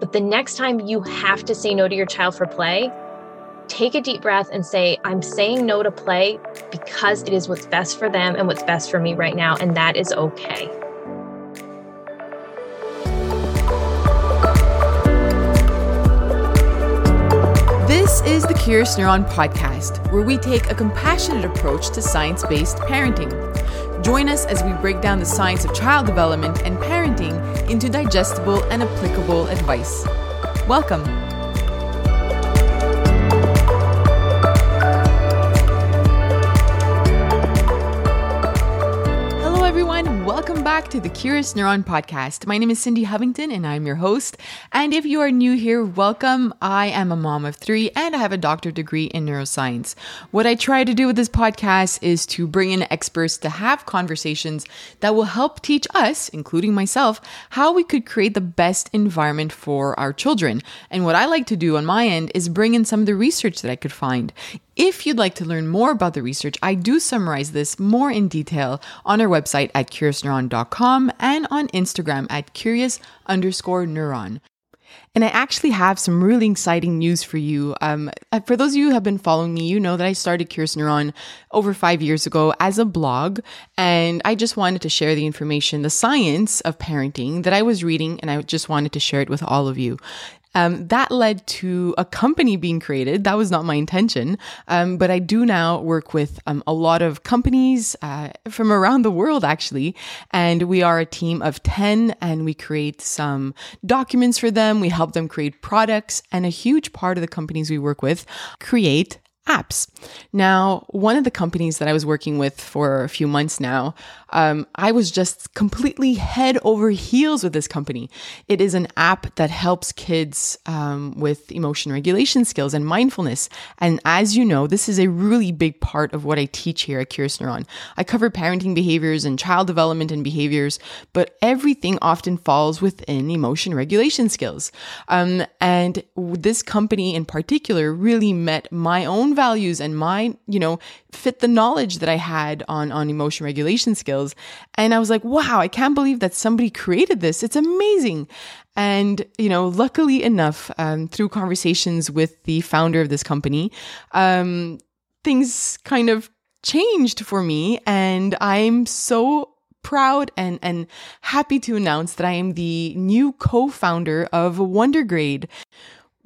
But the next time you have to say no to your child for play, take a deep breath and say, I'm saying no to play because it is what's best for them and what's best for me right now. And that is okay. This is the Curious Neuron podcast, where we take a compassionate approach to science based parenting. Join us as we break down the science of child development and parenting into digestible and applicable advice. Welcome. Back to the Curious Neuron podcast. My name is Cindy Hovington and I'm your host. And if you are new here, welcome. I am a mom of three and I have a doctorate degree in neuroscience. What I try to do with this podcast is to bring in experts to have conversations that will help teach us, including myself, how we could create the best environment for our children. And what I like to do on my end is bring in some of the research that I could find. If you'd like to learn more about the research, I do summarize this more in detail on our website at curiousneuron.com and on Instagram at curious underscore neuron. And I actually have some really exciting news for you. Um, uh, for those of you who have been following me, you know that I started Curious Neuron over five years ago as a blog. And I just wanted to share the information, the science of parenting that I was reading, and I just wanted to share it with all of you. Um, that led to a company being created. That was not my intention. Um, but I do now work with um, a lot of companies uh, from around the world, actually. And we are a team of 10 and we create some documents for them. We help them create products. And a huge part of the companies we work with create apps. Now, one of the companies that I was working with for a few months now, um, I was just completely head over heels with this company. It is an app that helps kids um, with emotion regulation skills and mindfulness. And as you know, this is a really big part of what I teach here at Curious Neuron. I cover parenting behaviors and child development and behaviors, but everything often falls within emotion regulation skills. Um, and this company in particular really met my own values and my, you know, fit the knowledge that I had on, on emotion regulation skills. And I was like, wow, I can't believe that somebody created this. It's amazing. And, you know, luckily enough, um, through conversations with the founder of this company, um, things kind of changed for me. And I'm so proud and, and happy to announce that I am the new co-founder of Wondergrade.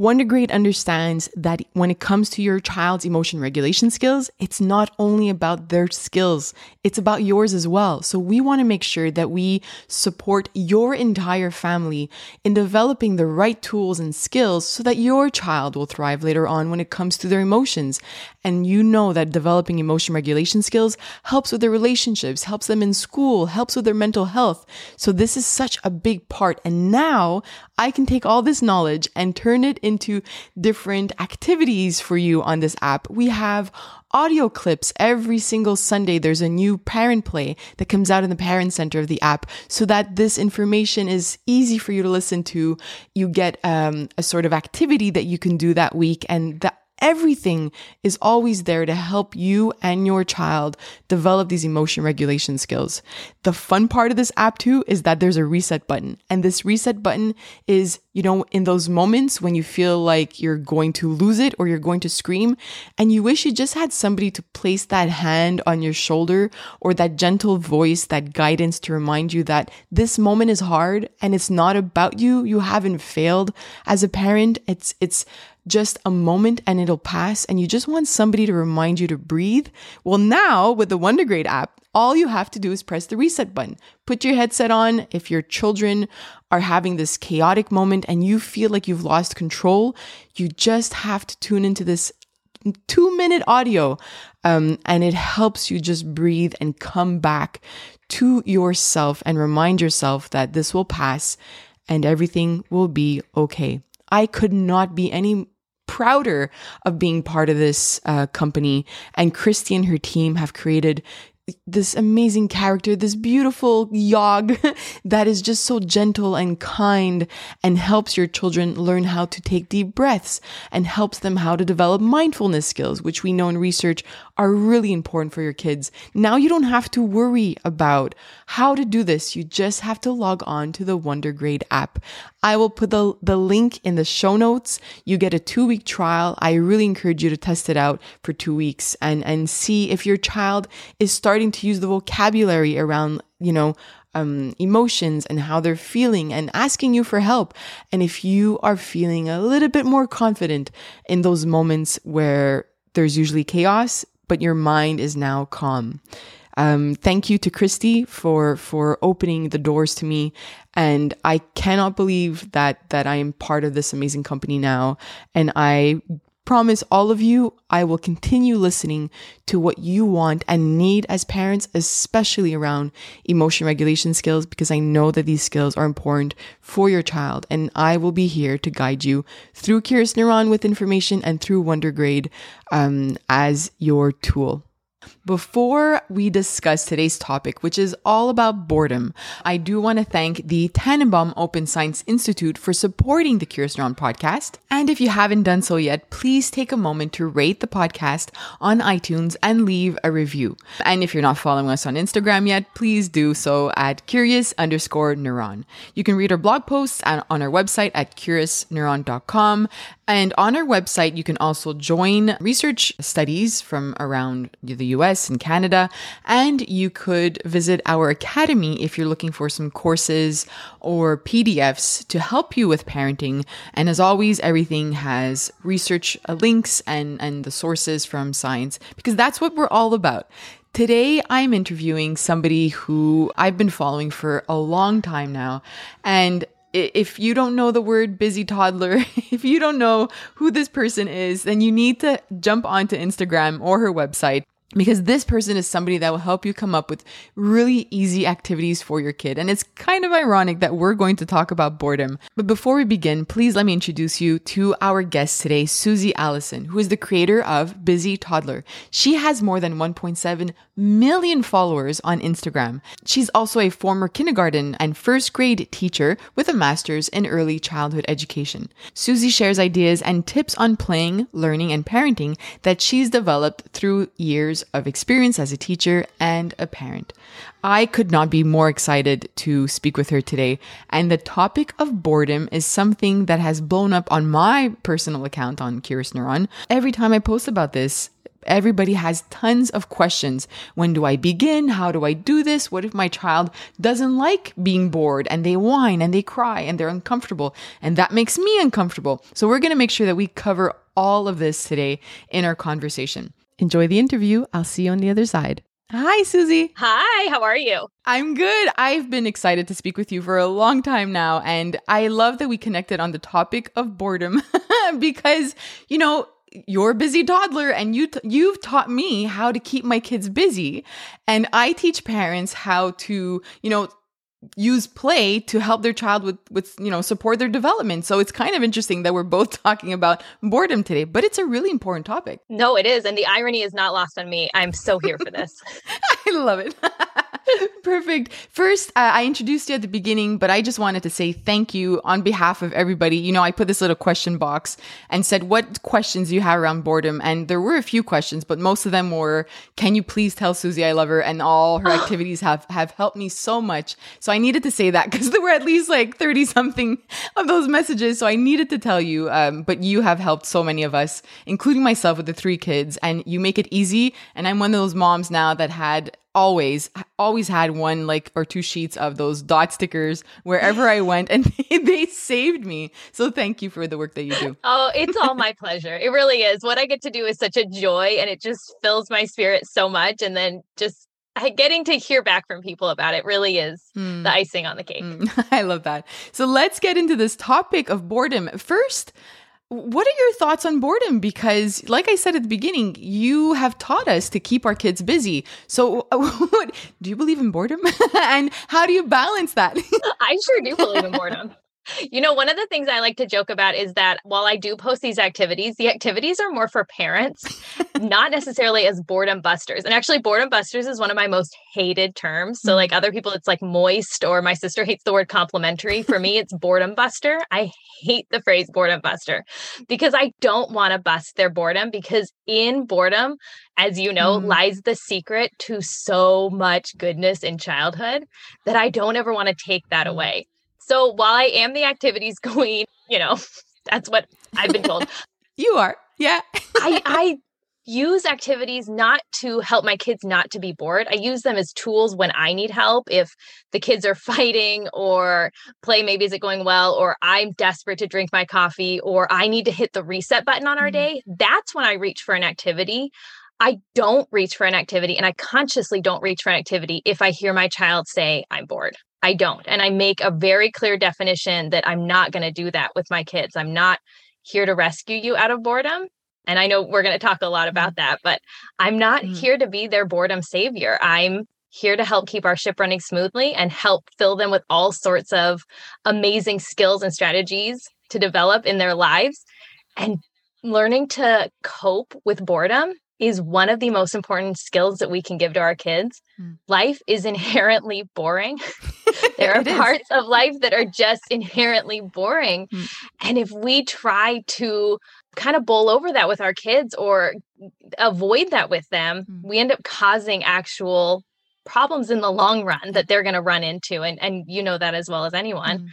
Wondergrade understands that when it comes to your child's emotion regulation skills, it's not only about their skills, it's about yours as well. So we want to make sure that we support your entire family in developing the right tools and skills so that your child will thrive later on when it comes to their emotions. And you know that developing emotion regulation skills helps with their relationships, helps them in school, helps with their mental health. So this is such a big part. And now I can take all this knowledge and turn it into different activities for you on this app. We have audio clips every single Sunday. There's a new parent play that comes out in the parent center of the app so that this information is easy for you to listen to. You get um, a sort of activity that you can do that week and that Everything is always there to help you and your child develop these emotion regulation skills. The fun part of this app too is that there's a reset button. And this reset button is, you know, in those moments when you feel like you're going to lose it or you're going to scream and you wish you just had somebody to place that hand on your shoulder or that gentle voice, that guidance to remind you that this moment is hard and it's not about you. You haven't failed as a parent. It's, it's, just a moment and it'll pass and you just want somebody to remind you to breathe. Well, now with the Wondergrade app, all you have to do is press the reset button. Put your headset on. If your children are having this chaotic moment and you feel like you've lost control, you just have to tune into this two minute audio. Um, and it helps you just breathe and come back to yourself and remind yourself that this will pass and everything will be okay. I could not be any prouder of being part of this uh, company. And Christy and her team have created this amazing character, this beautiful Yog that is just so gentle and kind and helps your children learn how to take deep breaths and helps them how to develop mindfulness skills, which we know in research are really important for your kids. Now you don't have to worry about how to do this. You just have to log on to the Wondergrade app. I will put the, the link in the show notes. You get a two week trial. I really encourage you to test it out for two weeks and, and see if your child is starting to use the vocabulary around, you know, um, emotions and how they're feeling and asking you for help. And if you are feeling a little bit more confident in those moments where there's usually chaos, but your mind is now calm. Um, thank you to Christy for for opening the doors to me, and I cannot believe that that I am part of this amazing company now. And I promise all of you, I will continue listening to what you want and need as parents, especially around emotion regulation skills, because I know that these skills are important for your child. And I will be here to guide you through Curious Neuron with information and through Wondergrade um, as your tool. Before we discuss today's topic, which is all about boredom, I do want to thank the Tannenbaum Open Science Institute for supporting the Curious Neuron podcast. And if you haven't done so yet, please take a moment to rate the podcast on iTunes and leave a review. And if you're not following us on Instagram yet, please do so at curious underscore neuron. You can read our blog posts on our website at curiousneuron.com. And on our website, you can also join research studies from around the US and Canada. And you could visit our academy if you're looking for some courses or PDFs to help you with parenting. And as always, everything has research uh, links and, and the sources from science because that's what we're all about. Today, I'm interviewing somebody who I've been following for a long time now. And if you don't know the word busy toddler, if you don't know who this person is, then you need to jump onto Instagram or her website because this person is somebody that will help you come up with really easy activities for your kid. And it's kind of ironic that we're going to talk about boredom. But before we begin, please let me introduce you to our guest today, Susie Allison, who is the creator of Busy Toddler. She has more than 1.7 million followers on Instagram. She's also a former kindergarten and first grade teacher with a master's in early childhood education. Susie shares ideas and tips on playing, learning, and parenting that she's developed through years years of experience as a teacher and a parent. I could not be more excited to speak with her today. And the topic of boredom is something that has blown up on my personal account on Curious Neuron. Every time I post about this, Everybody has tons of questions. When do I begin? How do I do this? What if my child doesn't like being bored and they whine and they cry and they're uncomfortable and that makes me uncomfortable? So we're going to make sure that we cover all of this today in our conversation. Enjoy the interview. I'll see you on the other side. Hi, Susie. Hi, how are you? I'm good. I've been excited to speak with you for a long time now. And I love that we connected on the topic of boredom because, you know, you're a busy toddler and you t- you've taught me how to keep my kids busy and I teach parents how to, you know, use play to help their child with with you know support their development so it's kind of interesting that we're both talking about boredom today but it's a really important topic no it is and the irony is not lost on me i'm so here for this i love it Perfect. First, uh, I introduced you at the beginning, but I just wanted to say thank you on behalf of everybody. You know, I put this little question box and said, What questions you have around boredom? And there were a few questions, but most of them were, Can you please tell Susie I love her? And all her activities have, have helped me so much. So I needed to say that because there were at least like 30 something of those messages. So I needed to tell you, um, but you have helped so many of us, including myself with the three kids, and you make it easy. And I'm one of those moms now that had always always had one like or two sheets of those dot stickers wherever I went and they, they, saved me. So thank you for the work that you do. Oh, it's all my pleasure. It really is. What I get to do is such a joy and it just fills my spirit so much and then just getting to hear back from people about it really is mm. the icing on the cake. Mm. I love that. So let's get into this topic of boredom. First, what are your thoughts on boredom? Because, like I said at the beginning, you have taught us to keep our kids busy. So, what, do you believe in boredom? and how do you balance that? I sure do believe in boredom. You know, one of the things I like to joke about is that while I do post these activities, the activities are more for parents, not necessarily as boredom busters. And actually, boredom busters is one of my most hated terms. So, like other people, it's like moist, or my sister hates the word complimentary. For me, it's boredom buster. I hate the phrase boredom buster because I don't want to bust their boredom because in boredom, as you know, mm. lies the secret to so much goodness in childhood that I don't ever want to take that mm. away. So while I am the activities queen, you know, that's what I've been told. you are. Yeah. I, I use activities not to help my kids not to be bored. I use them as tools when I need help. If the kids are fighting or play maybe isn't going well, or I'm desperate to drink my coffee, or I need to hit the reset button on our mm-hmm. day, that's when I reach for an activity. I don't reach for an activity and I consciously don't reach for an activity if I hear my child say, I'm bored. I don't. And I make a very clear definition that I'm not going to do that with my kids. I'm not here to rescue you out of boredom. And I know we're going to talk a lot about mm-hmm. that, but I'm not mm-hmm. here to be their boredom savior. I'm here to help keep our ship running smoothly and help fill them with all sorts of amazing skills and strategies to develop in their lives. And learning to cope with boredom is one of the most important skills that we can give to our kids. Mm. Life is inherently boring. there are parts of life that are just inherently boring. Mm. And if we try to kind of bowl over that with our kids or avoid that with them, mm. we end up causing actual problems in the long run that they're going to run into and and you know that as well as anyone. Mm.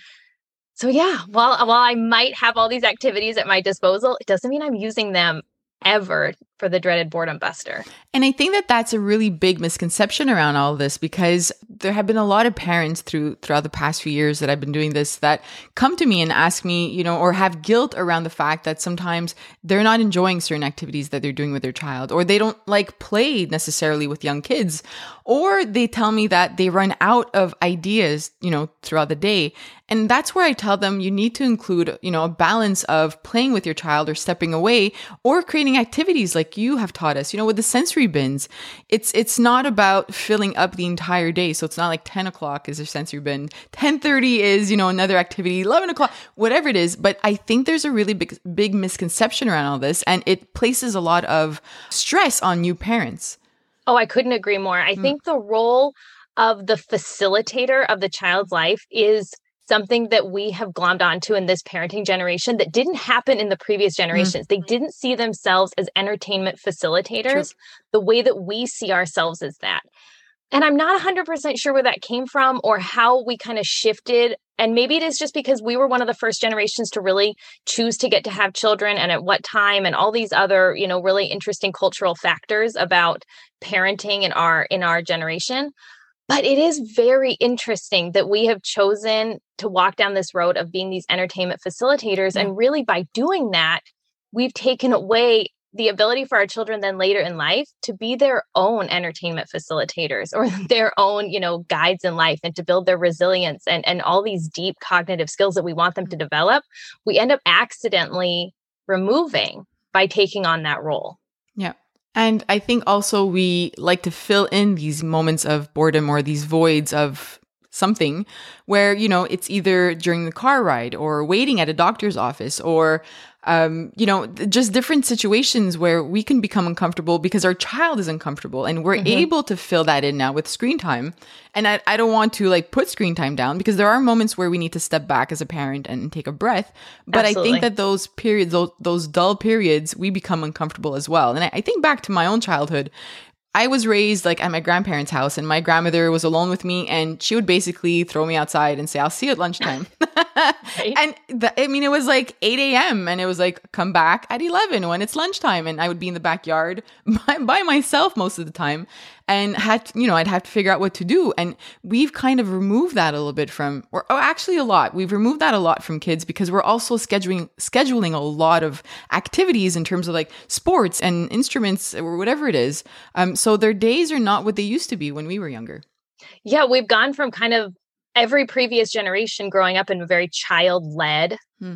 So yeah, while while I might have all these activities at my disposal, it doesn't mean I'm using them ever for the dreaded boredom buster. And I think that that's a really big misconception around all this because there have been a lot of parents through throughout the past few years that I've been doing this that come to me and ask me, you know, or have guilt around the fact that sometimes they're not enjoying certain activities that they're doing with their child or they don't like play necessarily with young kids or they tell me that they run out of ideas, you know, throughout the day. And that's where I tell them you need to include, you know, a balance of playing with your child or stepping away or creating activities like like you have taught us, you know, with the sensory bins, it's it's not about filling up the entire day. So it's not like 10 o'clock is a sensory bin, 10:30 is, you know, another activity, 11 o'clock, whatever it is. But I think there's a really big big misconception around all this, and it places a lot of stress on new parents. Oh, I couldn't agree more. I mm. think the role of the facilitator of the child's life is something that we have glommed onto in this parenting generation that didn't happen in the previous mm. generations. Mm-hmm. They didn't see themselves as entertainment facilitators True. the way that we see ourselves as that. And I'm not 100% sure where that came from or how we kind of shifted. And maybe it is just because we were one of the first generations to really choose to get to have children and at what time and all these other, you know, really interesting cultural factors about parenting in our in our generation. But it is very interesting that we have chosen to walk down this road of being these entertainment facilitators. Mm. And really, by doing that, we've taken away the ability for our children then later in life to be their own entertainment facilitators or their own you know guides in life and to build their resilience and and all these deep cognitive skills that we want them to mm. develop. We end up accidentally removing by taking on that role. Yeah and I think also we like to fill in these moments of boredom or these voids of something where, you know, it's either during the car ride or waiting at a doctor's office or um, you know, just different situations where we can become uncomfortable because our child is uncomfortable and we're mm-hmm. able to fill that in now with screen time. And I, I don't want to like put screen time down because there are moments where we need to step back as a parent and take a breath. But Absolutely. I think that those periods, those, those dull periods, we become uncomfortable as well. And I, I think back to my own childhood I was raised like at my grandparents' house, and my grandmother was alone with me, and she would basically throw me outside and say, "I'll see you at lunchtime." And the, I mean, it was like eight a.m. and it was like, "Come back at eleven when it's lunchtime," and I would be in the backyard by, by myself most of the time and had you know I'd have to figure out what to do. And we've kind of removed that a little bit from, or oh, actually a lot. We've removed that a lot from kids because we're also scheduling scheduling a lot of activities in terms of like sports and instruments or whatever it is. Um, so their days are not what they used to be when we were younger. Yeah, we've gone from kind of every previous generation growing up in a very child led hmm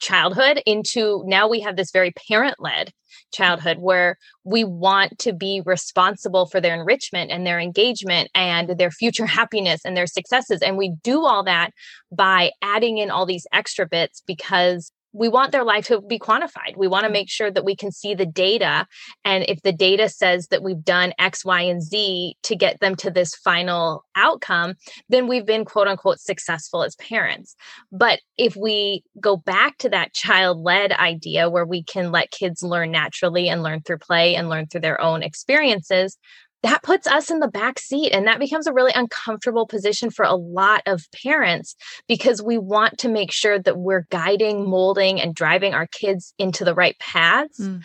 childhood into now we have this very parent led childhood where we want to be responsible for their enrichment and their engagement and their future happiness and their successes. And we do all that by adding in all these extra bits because we want their life to be quantified. We want to mm. make sure that we can see the data. And if the data says that we've done X, Y, and Z to get them to this final outcome, then we've been quote unquote successful as parents. But if we go back to that child led idea where we can let kids learn naturally and learn through play and learn through their own experiences, that puts us in the back seat and that becomes a really uncomfortable position for a lot of parents because we want to make sure that we're guiding molding and driving our kids into the right paths mm.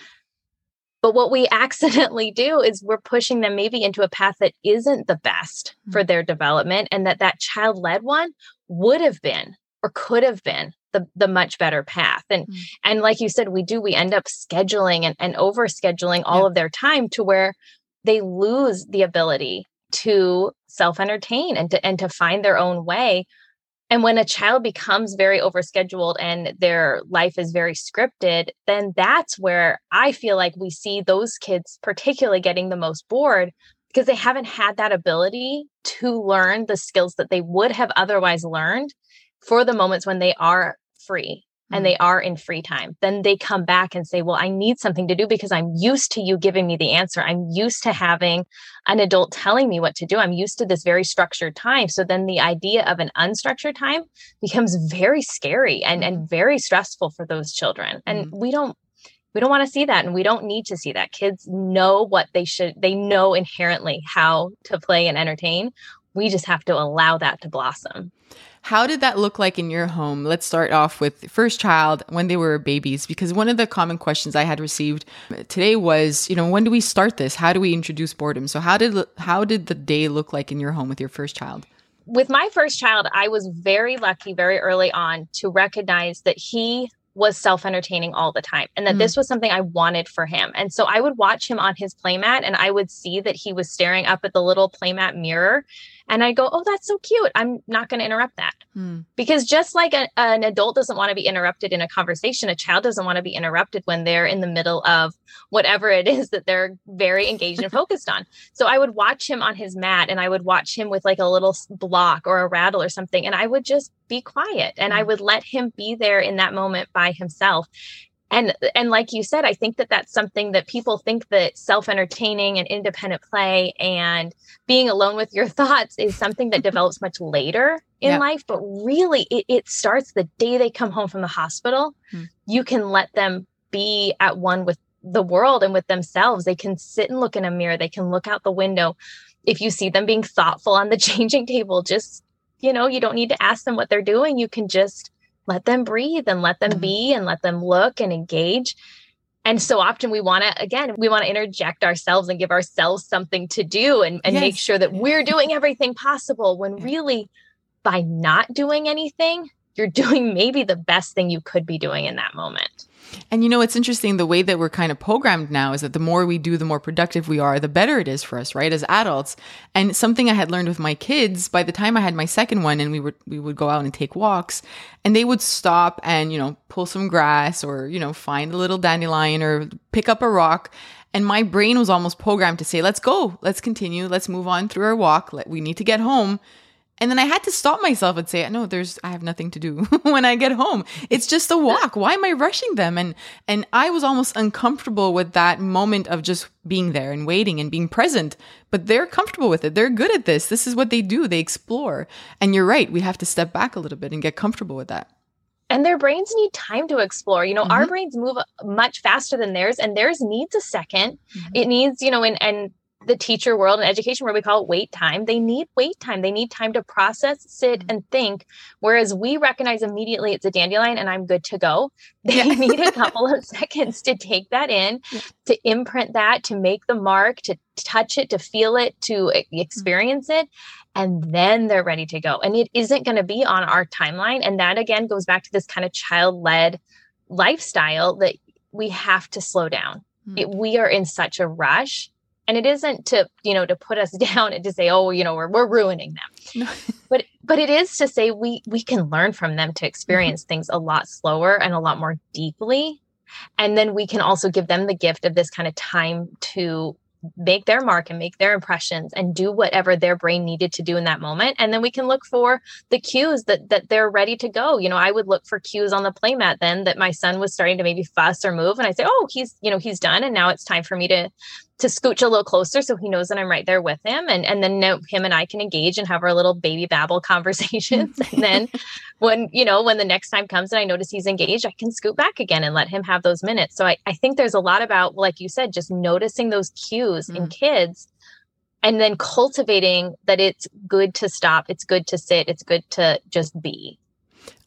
but what we accidentally do is we're pushing them maybe into a path that isn't the best mm. for their development and that that child led one would have been or could have been the, the much better path and mm. and like you said we do we end up scheduling and, and over scheduling all yeah. of their time to where they lose the ability to self entertain and to and to find their own way. And when a child becomes very overscheduled and their life is very scripted then that's where i feel like we see those kids particularly getting the most bored because they haven't had that ability to learn the skills that they would have otherwise learned for the moments when they are free and they mm. are in free time, then they come back and say, Well, I need something to do because I'm used to you giving me the answer. I'm used to having an adult telling me what to do. I'm used to this very structured time. So then the idea of an unstructured time becomes very scary and, and mm-hmm. very stressful for those children. And mm-hmm. we don't we don't want to see that and we don't need to see that kids know what they should they know inherently how to play and entertain we just have to allow that to blossom how did that look like in your home? Let's start off with first child when they were babies, because one of the common questions I had received today was, you know, when do we start this? How do we introduce boredom? So how did how did the day look like in your home with your first child? With my first child, I was very lucky very early on to recognize that he was self entertaining all the time and that mm. this was something I wanted for him. And so I would watch him on his playmat and I would see that he was staring up at the little playmat mirror and I go, oh, that's so cute. I'm not going to interrupt that. Hmm. Because just like a, an adult doesn't want to be interrupted in a conversation, a child doesn't want to be interrupted when they're in the middle of whatever it is that they're very engaged and focused on. So I would watch him on his mat and I would watch him with like a little block or a rattle or something. And I would just be quiet and I hmm. would let him be there in that moment by himself and and like you said i think that that's something that people think that self-entertaining and independent play and being alone with your thoughts is something that develops much later in yeah. life. But really it, it, starts the day they come home from the hospital. Hmm. you can let them be at one with the world and with themselves. They can sit and look in a mirror. They can look out the window. If you see them being thoughtful on the changing table just you know you don't need to ask them what they're doing. You can just let them breathe and let them mm-hmm. be and let them look and engage. And so often we want to, again, we want to interject ourselves and give ourselves something to do and, and yes. make sure that we're doing everything possible when really by not doing anything, you're doing maybe the best thing you could be doing in that moment. And you know, it's interesting the way that we're kind of programmed now is that the more we do, the more productive we are, the better it is for us, right? As adults. And something I had learned with my kids by the time I had my second one and we would we would go out and take walks and they would stop and, you know, pull some grass or, you know, find a little dandelion or pick up a rock. And my brain was almost programmed to say, let's go, let's continue, let's move on through our walk. We need to get home and then I had to stop myself and say, no, there's, I have nothing to do when I get home. It's just a walk. Why am I rushing them? And, and I was almost uncomfortable with that moment of just being there and waiting and being present, but they're comfortable with it. They're good at this. This is what they do. They explore. And you're right. We have to step back a little bit and get comfortable with that and their brains need time to explore you know mm-hmm. our brains move much faster than theirs and theirs needs a 2nd mm-hmm. it needs you know and and the teacher world and education where we call it wait time they need wait time they need time to process sit mm-hmm. and think whereas we recognize immediately it's a dandelion and i'm good to go they yeah. need a couple of seconds to take that in yeah. to imprint that to make the mark to touch it to feel it to mm-hmm. experience mm-hmm. it and then they're ready to go and it isn't going to be on our timeline and that again goes back to this kind of child-led lifestyle that we have to slow down mm-hmm. it, we are in such a rush and it isn't to you know to put us down and to say oh you know we're, we're ruining them. But but it is to say we we can learn from them to experience mm-hmm. things a lot slower and a lot more deeply. And then we can also give them the gift of this kind of time to make their mark and make their impressions and do whatever their brain needed to do in that moment. And then we can look for the cues that that they're ready to go. You know i would look for cues on the playmat then that my son was starting to maybe fuss or move. And i say oh he's you know he's done and now it's time for me to to scooch a little closer so he knows that I'm right there with him. And and then him and I can engage and have our little baby babble conversations. and then when, you know, when the next time comes and I notice he's engaged, I can scoot back again and let him have those minutes. So I, I think there's a lot about, like you said, just noticing those cues mm. in kids and then cultivating that it's good to stop, it's good to sit, it's good to just be.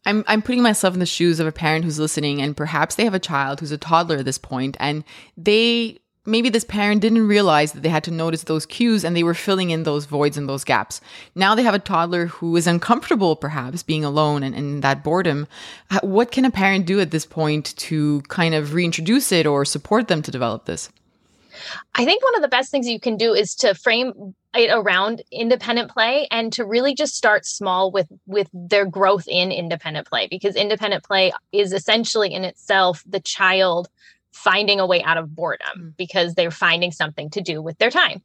I'm I'm putting myself in the shoes of a parent who's listening and perhaps they have a child who's a toddler at this point and they maybe this parent didn't realize that they had to notice those cues and they were filling in those voids and those gaps. Now they have a toddler who is uncomfortable, perhaps being alone and, in that boredom. Uh, what can a parent do at this point to kind of reintroduce it or support them to develop this? I think one of the best things you can do is to frame it around independent play and to really just start small with with their growth in independent play because independent play is essentially in itself the child finding a way out of boredom mm. because they're finding something to do with their time.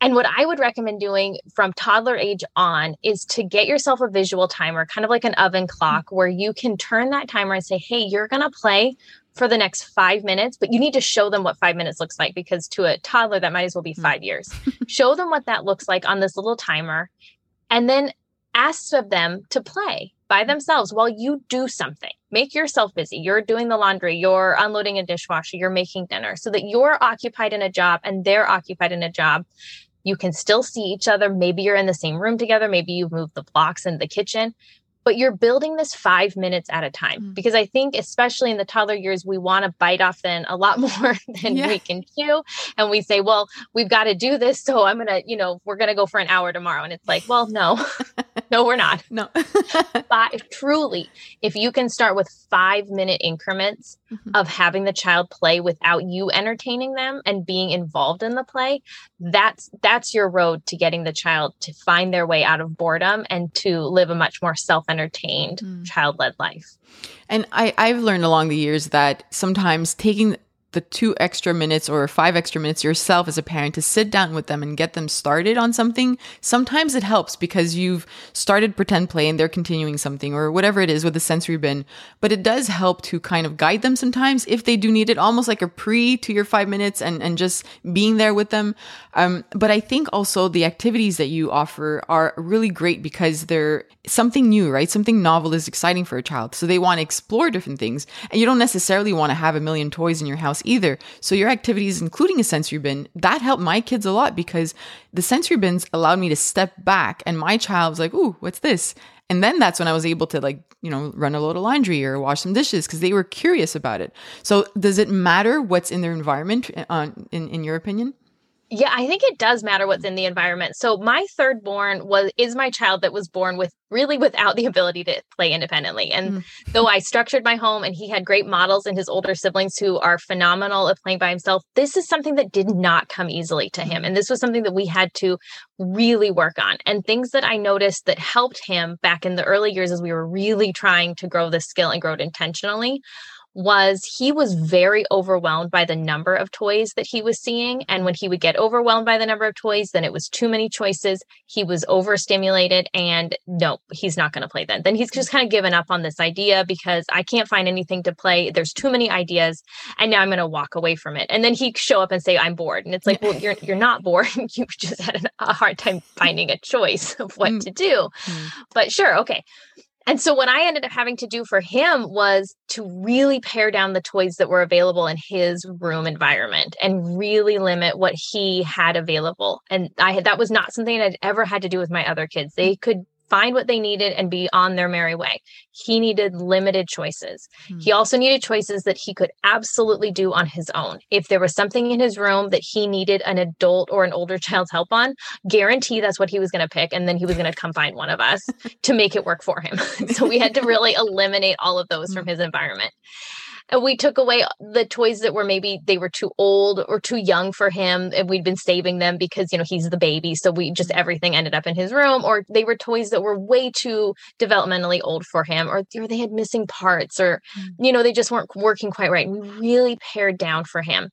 And what I would recommend doing from toddler age on is to get yourself a visual timer, kind of like an oven clock, mm. where you can turn that timer and say, hey, you're going to play for the next five minutes, but you need to show them what five minutes looks like because to a toddler, that might as well be mm. five years. show them what that looks like on this little timer. And then ask of them to play by themselves while you do something. Make yourself busy. You're doing the laundry, you're unloading a dishwasher, you're making dinner so that you're occupied in a job and they're occupied in a job. You can still see each other. Maybe you're in the same room together. Maybe you've moved the blocks in the kitchen, but you're building this five minutes at a time mm. because I think, especially in the toddler years, we want to bite off then a lot more than yeah. we can chew. And we say, well, we've got to do this. So I'm going to, you know, we're going to go for an hour tomorrow. And it's like, well, no, no, we're not. No. but truly, if you can start with five minute increments mm-hmm. of having the child play without you entertaining them and being involved in the play, that's that's your road to getting the child to find their way out of boredom and to live a much more self entertained, mm. child led life. And I, I've learned along the years that sometimes taking the two extra minutes or five extra minutes yourself as a parent to sit down with them and get them started on something, sometimes it helps because you've started pretend play and they're continuing something or whatever it is with the sensory bin. But it does help to kind of guide them sometimes if they do need it, almost like a pre to your five minutes and, and just being there with them. Um, but I think also the activities that you offer are really great because they're something new, right? Something novel is exciting for a child. So they want to explore different things and you don't necessarily want to have a million toys in your house either. So your activities, including a sensory bin, that helped my kids a lot because the sensory bins allowed me to step back and my child was like, ooh, what's this? And then that's when I was able to like, you know, run a load of laundry or wash some dishes because they were curious about it. So does it matter what's in their environment uh, in, in your opinion? Yeah, I think it does matter what's in the environment. So my third born was is my child that was born with really without the ability to play independently. And mm. though I structured my home and he had great models and his older siblings who are phenomenal at playing by himself, this is something that did not come easily to him. And this was something that we had to really work on. And things that I noticed that helped him back in the early years as we were really trying to grow this skill and grow it intentionally was he was very overwhelmed by the number of toys that he was seeing. And when he would get overwhelmed by the number of toys, then it was too many choices. He was overstimulated and no, he's not going to play then. Then he's just kind of given up on this idea because I can't find anything to play. There's too many ideas. And now I'm going to walk away from it. And then he show up and say, I'm bored. And it's like, well, you're, you're not bored. you just had a hard time finding a choice of what mm. to do. Mm. But sure. Okay. And so what I ended up having to do for him was to really pare down the toys that were available in his room environment and really limit what he had available. And I had that was not something I'd ever had to do with my other kids. They could find what they needed and be on their merry way. He needed limited choices. Mm-hmm. He also needed choices that he could absolutely do on his own. If there was something in his room that he needed an adult or an older child's help on, guarantee that's what he was going to pick. And then he was going to come find one of us to make it work for him. so we had to really eliminate all of those from hmm. his environment. And we took away the toys that were maybe they were too old or too young for him and we'd been saving them because you know he's the baby so we just mm-hmm. everything ended up in his room or they were toys that were way too developmentally old for him or, or they had missing parts or mm-hmm. you know they just weren't working quite right we really pared down for him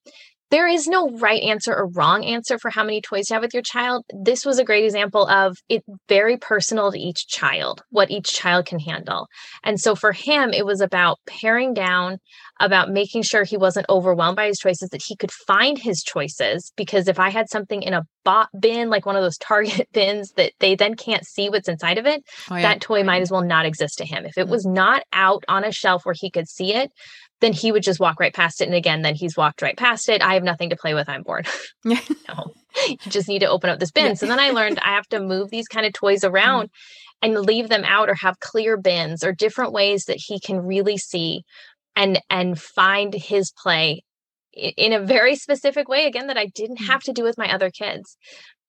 there is no right answer or wrong answer for how many toys to have with your child. This was a great example of it very personal to each child, what each child can handle. And so for him, it was about paring down, about making sure he wasn't overwhelmed by his choices, that he could find his choices. Because if I had something in a bot bin, like one of those Target bins that they then can't see what's inside of it, oh, yeah. that toy might as well not exist to him. If it mm. was not out on a shelf where he could see it, then he would just walk right past it. And again, then he's walked right past it. I have nothing to play with. I'm bored. no, you just need to open up this bin. Yeah. So then I learned I have to move these kind of toys mm-hmm. around mm-hmm. and leave them out or have clear bins or different ways that he can really see and and find his play in a very specific way again that I didn't mm-hmm. have to do with my other kids.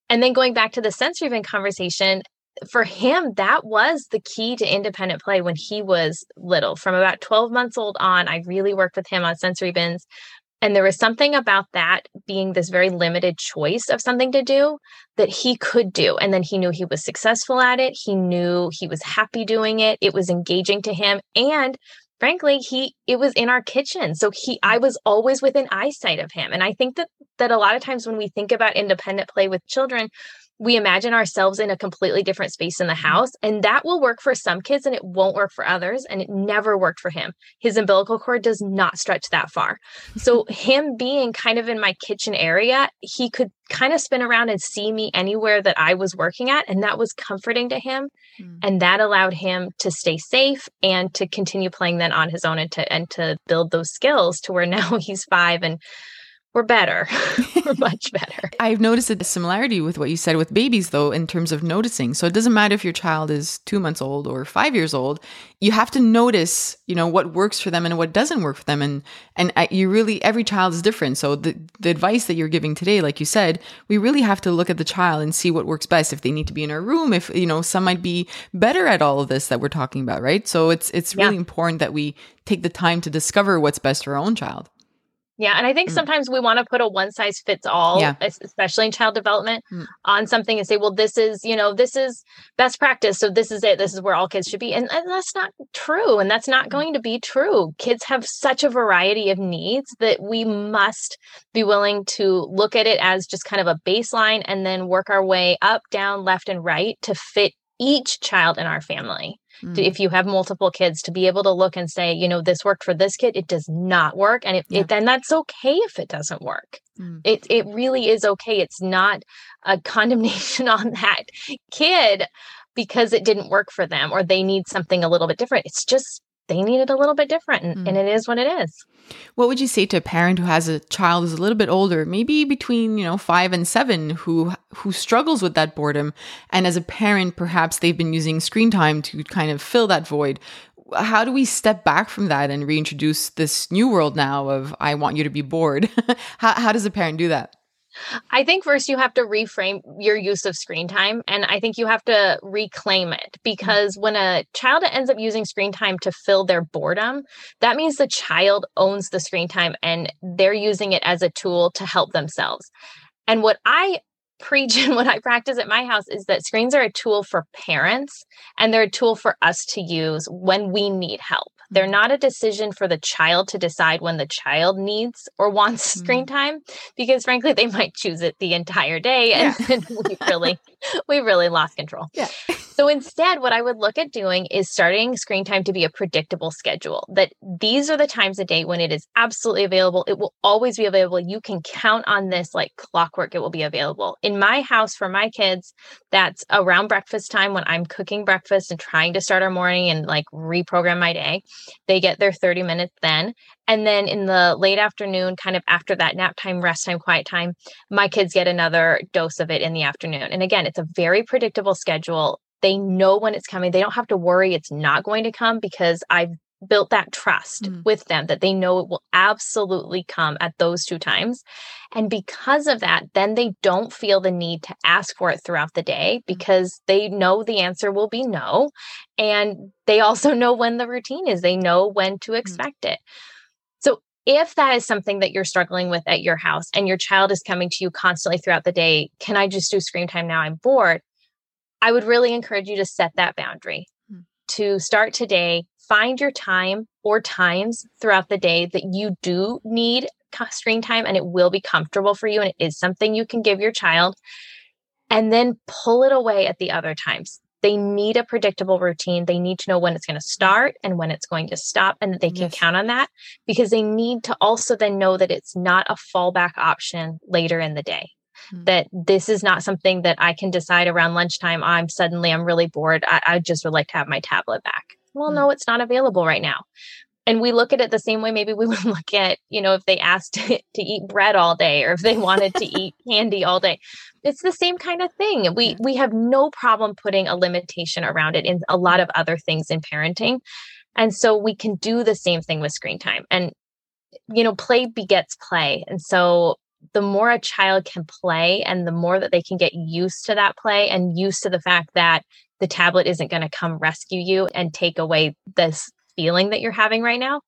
And then going back to the sensory bin conversation, for him, that was the key to independent play when he was little. From about 12 months old on, I really worked with him on sensory bins. And there was something about that being this very limited choice of something to do that he could do. And then he knew he was successful at it. He knew he was happy doing it. It was engaging to him. And frankly, he it was in our kitchen. So he I was always within eyesight of him. And I think that that a lot of times when we think about independent play with children, we imagine ourselves in a completely different space in the mm-hmm. house and that will work for some kids and it won't work for others and it never worked for him his umbilical cord does not stretch that far so him being kind of in my kitchen area he could kind of spin around and see me anywhere that i was working at and that was comforting to him mm. and that allowed him to stay safe and to continue playing then on his own and to and to build those skills to where now he's 5 and we're better. we're much better. I've noticed a similarity with what you said with babies, though, in terms of noticing. So it doesn't matter if your child is two months old or five years old. You have to notice, you know, what works for them and what doesn't work for them, and and you really every child is different. So the the advice that you're giving today, like you said, we really have to look at the child and see what works best. If they need to be in a room, if you know, some might be better at all of this that we're talking about, right? So it's it's really yeah. important that we take the time to discover what's best for our own child. Yeah. And I think mm. sometimes we want to put a one size fits all, yeah. especially in child development, mm. on something and say, well, this is, you know, this is best practice. So this is it. This is where all kids should be. And, and that's not true. And that's not mm. going to be true. Kids have such a variety of needs that we must be willing to look at it as just kind of a baseline and then work our way up, down, left, and right to fit each child in our family mm. to, if you have multiple kids to be able to look and say you know this worked for this kid it does not work and it, yeah. it then that's okay if it doesn't work mm. it it really is okay it's not a condemnation on that kid because it didn't work for them or they need something a little bit different it's just they need it a little bit different and, mm. and it is what it is what would you say to a parent who has a child who's a little bit older, maybe between, you know, 5 and 7 who who struggles with that boredom and as a parent perhaps they've been using screen time to kind of fill that void? How do we step back from that and reintroduce this new world now of I want you to be bored? how how does a parent do that? I think first you have to reframe your use of screen time. And I think you have to reclaim it mm. because when a child ends up using screen time to fill their boredom, that means the child owns the screen time and they're using it as a tool to help themselves. And what I preach and what I practice at my house is that screens are a tool for parents and they're a tool for us to use when we need help. They're not a decision for the child to decide when the child needs or wants screen mm-hmm. time because frankly they might choose it the entire day and, yeah. and we really we really lost control. Yeah. So instead, what I would look at doing is starting screen time to be a predictable schedule that these are the times a day when it is absolutely available. It will always be available. You can count on this like clockwork, it will be available. In my house for my kids, that's around breakfast time when I'm cooking breakfast and trying to start our morning and like reprogram my day. They get their 30 minutes then. And then in the late afternoon, kind of after that nap time, rest time, quiet time, my kids get another dose of it in the afternoon. And again, it's a very predictable schedule. They know when it's coming. They don't have to worry it's not going to come because I've built that trust mm. with them that they know it will absolutely come at those two times. And because of that, then they don't feel the need to ask for it throughout the day mm. because they know the answer will be no. And they also know when the routine is, they know when to mm. expect mm. it. If that is something that you're struggling with at your house and your child is coming to you constantly throughout the day, can I just do screen time now? I'm bored. I would really encourage you to set that boundary mm. to start today. Find your time or times throughout the day that you do need screen time and it will be comfortable for you and it is something you can give your child. And then pull it away at the other times they need a predictable routine. They need to know when it's going to start and when it's going to stop, and that they can yes. count on that because they need to also then know that it's not a fallback option later in the day. Mm-hmm. That this is not something that I can decide around lunchtime. I'm suddenly I'm really bored. I, I just would like to have my tablet back. Well, mm-hmm. no, it's not available right now and we look at it the same way maybe we would look at you know if they asked to, to eat bread all day or if they wanted to eat candy all day it's the same kind of thing. We we have no problem putting a limitation around it in a lot of other things in parenting and so we can do the same thing with screen time and you know play begets play and so the more a child can play and the more that they can get used to that play and used to the fact that the tablet isn't going to come rescue you and take away this feeling that you're having right now,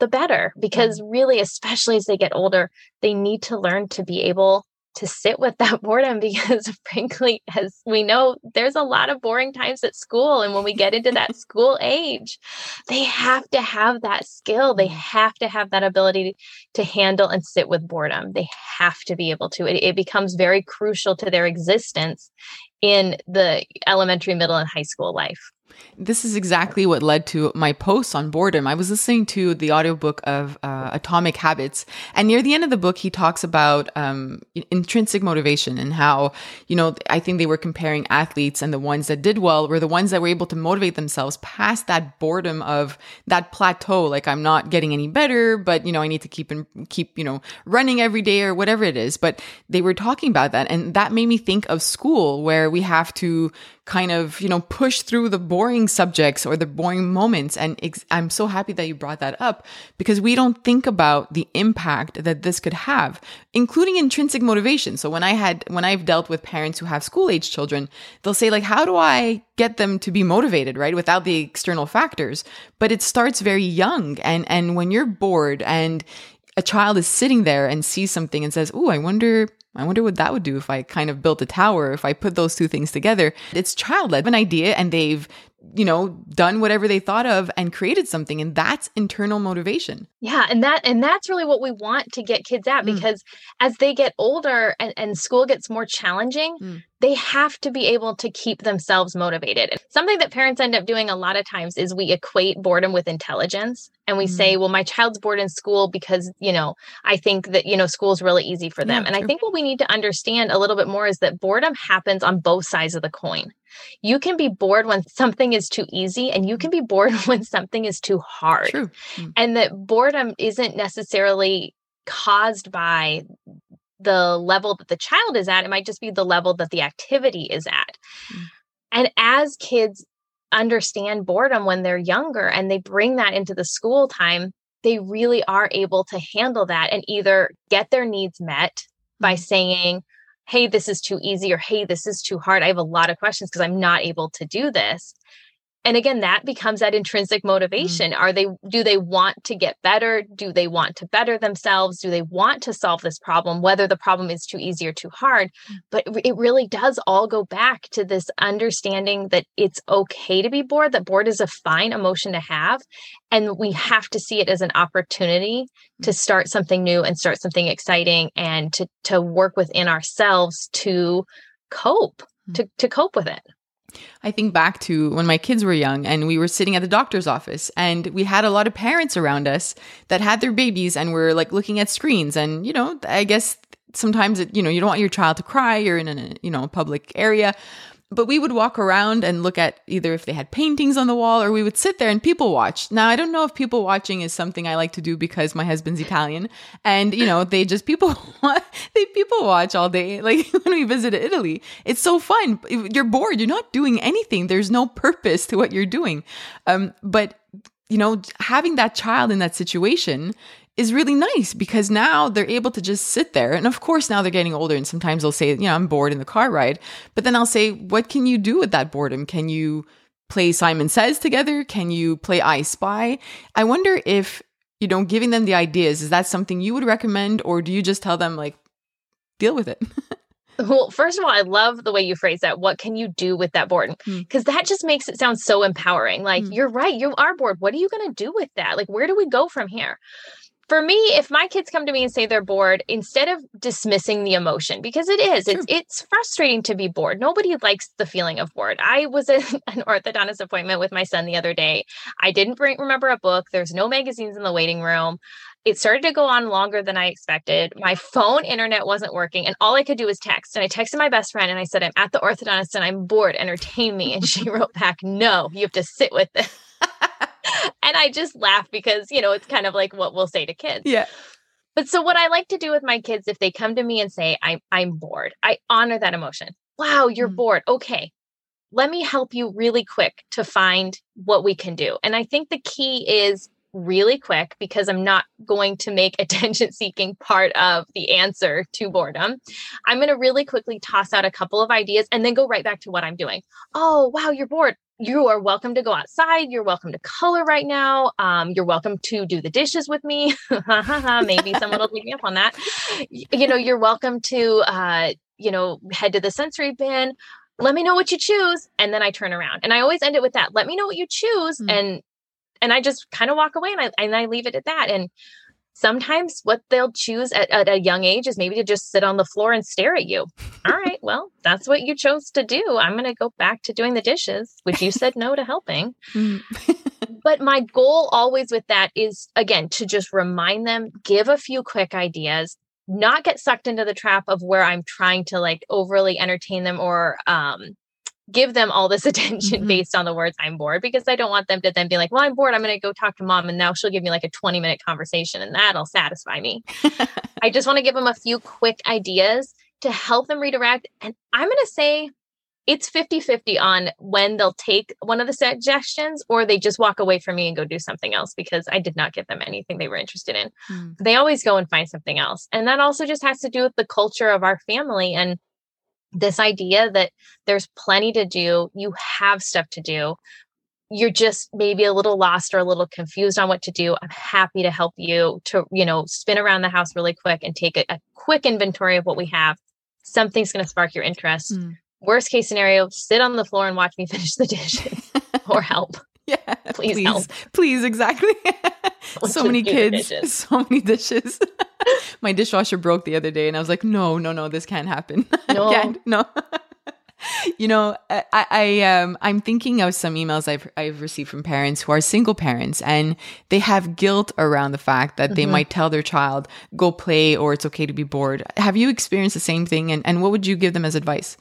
the better. Because really, especially as they get older, they need to learn to be able to sit with that boredom because frankly as we know there's a lot of boring times at school and when we get into that school age they have to have that skill. They mm. have to have that ability to handle and sit with boredom. They have to be able to. It, it becomes very crucial to their existence in the elementary middle and high school life this is exactly what led to my post on boredom. I was listening to the audiobook of uh, Atomic Habits, and near the end of the book, he talks about um, intrinsic motivation and how, you know, I think they were comparing athletes, and the ones that did well were the ones that were able to motivate themselves past that boredom of that plateau. Like, I'm not getting any better, but, you know, I need to keep and keep, you know, running every day or whatever it is. But they were talking about that, and that made me think of school where we have to kind of, you know, push through the boring subjects or the boring moments. And ex- I'm so happy that you brought that up because we don't think about the impact that this could have, including intrinsic motivation. So when I had, when I've dealt with parents who have school age children, they'll say like, how do I get them to be motivated, right? Without the external factors. But it starts very young. And, and when you're bored and a child is sitting there and sees something and says, Oh, I wonder I wonder what that would do if I kind of built a tower, if I put those two things together. It's child led, an idea, and they've, you know, done whatever they thought of and created something. And that's internal motivation. Yeah. And that, and that's really what we want to get kids at mm. because mm. as they get older and, and school gets more challenging, mm they have to be able to keep themselves motivated. Something that parents end up doing a lot of times is we equate boredom with intelligence and we mm-hmm. say, well, my child's bored in school because, you know, I think that, you know, school's really easy for them. Yeah, and true. I think what we need to understand a little bit more is that boredom happens on both sides of the coin. You can be bored when something is too easy, and you can be bored when something is too hard. Mm-hmm. And that boredom isn't necessarily caused by the level that the child is at, it might just be the level that the activity is at. Mm. And as kids understand boredom when they're younger and they bring that into the school time, they really are able to handle that and either get their needs met by mm. saying, Hey, this is too easy, or Hey, this is too hard. I have a lot of questions because I'm not able to do this and again that becomes that intrinsic mm. motivation mm. are they do they want to get better do they want to better themselves do they want to solve this problem whether the problem is too easy or too hard mm. but it really does all go back to this understanding that it's okay to be bored that bored is a fine emotion to have and we have to see it as an opportunity to mm. start something new and start something exciting and to to work within ourselves to cope to to cope with it I think back to when my kids were young and we were sitting at the doctor's office and we had a lot of parents around us that had their babies and were like looking at screens and you know, I guess sometimes it, you know, you don't want your child to cry, you're in a, you know, public area, but we would walk around and look at either if they had paintings on the wall or we would sit there and people watch. Now, I don't know if people watching is something I like to do because my husband's Italian and, you know, they just people they people watch all day. Like when we visited Italy, it's so fun. You're bored, you're not doing anything. There's no purpose to what you're doing. Um, but you know, having that child in that situation is really nice because now they're able to just sit there. And of course, now they're getting older, and sometimes they'll say, you know, I'm bored in the car ride. But then I'll say, what can you do with that boredom? Can you play Simon Says together? Can you play I Spy? I wonder if you know, giving them the ideas, is that something you would recommend or do you just tell them like deal with it? Well, first of all, I love the way you phrase that. What can you do with that boredom? Because mm. that just makes it sound so empowering. Like, mm. you're right, you are bored. What are you going to do with that? Like, where do we go from here? For me, if my kids come to me and say they're bored, instead of dismissing the emotion, because it is, it's it's frustrating to be bored. Nobody likes the feeling of bored. I was at an orthodontist appointment with my son the other day. I didn't bring remember a book. There's no magazines in the waiting room it started to go on longer than I expected. My phone internet wasn't working, and all I could do was text. And I texted my best friend and I said, I'm at the orthodontist and I'm bored. Entertain me. And she wrote back, No, you have to sit with it. And I just laugh because, you know, it's kind of like what we'll say to kids. Yeah. But so what I like to do with my kids, if they come to me and say, I'm I'm bored, I honor that emotion. Wow, you're mm bored. Okay. Let me help you really quick to find what we can do. And I think the key is really quick because I'm not going to make attention seeking part of the answer to boredom. I'm going to really quickly toss out a couple of ideas and then go right back to what I'm doing. Oh, wow, you're bored. You are welcome to go outside. You're welcome to color right now. Um, you're welcome to do the dishes with me. Maybe someone will take me up on that. You know, you're welcome to, uh, you know, head to the sensory bin let me know what you choose and then i turn around and i always end it with that let me know what you choose mm. and and I just kind of walk away and I and I leave it at that. And sometimes what they'll choose at, at, a young age is maybe to just sit on the floor and stare at you. All right, well, that's what you chose to do. I'm going to go back to doing the dishes, which you said no to helping. Mm. but my goal always with that is again to just remind them, give a few quick ideas, not get sucked into the trap of where I'm trying to like overly entertain them or um give them all this attention mm-hmm. based on the words I'm bored because I don't want them to then be like, well, I'm bored. I'm going to go talk to mom and now she'll give me like a 20 minute conversation and that'll satisfy me. I just want to give them a few quick ideas to help them redirect. And I'm going to say it's 50 50 on when they'll take one of the suggestions or they just walk away from me and go do something else because I did not give them anything they were interested in. Mm. They always go and find something else. And that also just has to do with the culture of our family and this idea that there's plenty to do, you have stuff to do. You're just maybe a little lost or a little confused on what to do. I'm happy to help you to, you know, spin around the house really quick and take a, a quick inventory of what we have. Something's going to spark your interest. Mm. Worst case scenario, sit on the floor and watch me finish the dishes or help. Yeah, please, please help. Please, exactly. so many kids, so many dishes. My dishwasher broke the other day, and I was like, "No, no, no, this can't happen. No, can't, no." you know, I, I um, I'm thinking of some emails I've I've received from parents who are single parents, and they have guilt around the fact that they mm-hmm. might tell their child, "Go play," or "It's okay to be bored." Have you experienced the same thing? And and what would you give them as advice?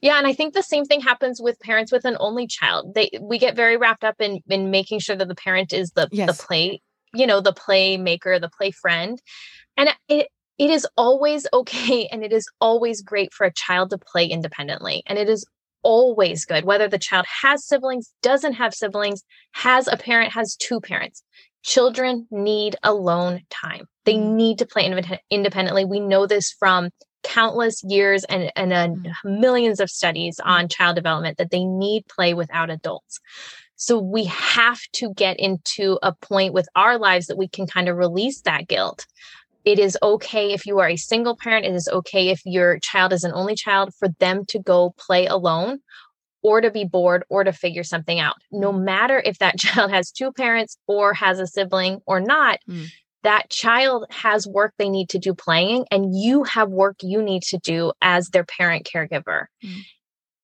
Yeah, and I think the same thing happens with parents with an only child. They we get very wrapped up in in making sure that the parent is the yes. the play, you know, the play maker, the play friend. And it it is always okay and it is always great for a child to play independently. And it is always good whether the child has siblings, doesn't have siblings, has a parent, has two parents. Children need alone time. They mm. need to play independently. We know this from countless years and, and uh, millions of studies on child development that they need play without adults. So we have to get into a point with our lives that we can kind of release that guilt. It is okay if you are a single parent. It is okay if your child is an only child for them to go play alone or to be bored or to figure something out. No mm. matter if that child has two parents or has a sibling or not, mm that child has work they need to do playing and you have work you need to do as their parent caregiver mm.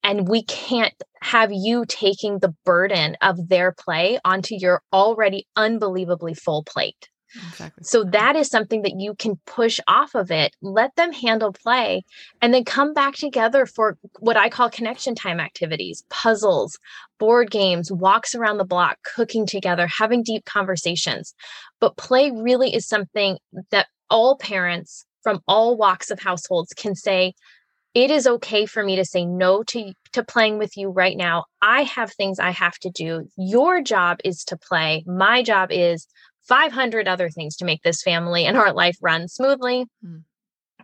and we can't have you taking the burden of their play onto your already unbelievably full plate Exactly. So that is something that you can push off of it. Let them handle play and then come back together for what I call connection time activities, puzzles, board games, walks around the block, cooking together, having deep conversations. But play really is something that all parents from all walks of households can say, it is okay for me to say no to to playing with you right now. I have things I have to do. Your job is to play. My job is 500 other things to make this family and our life run smoothly. Mm.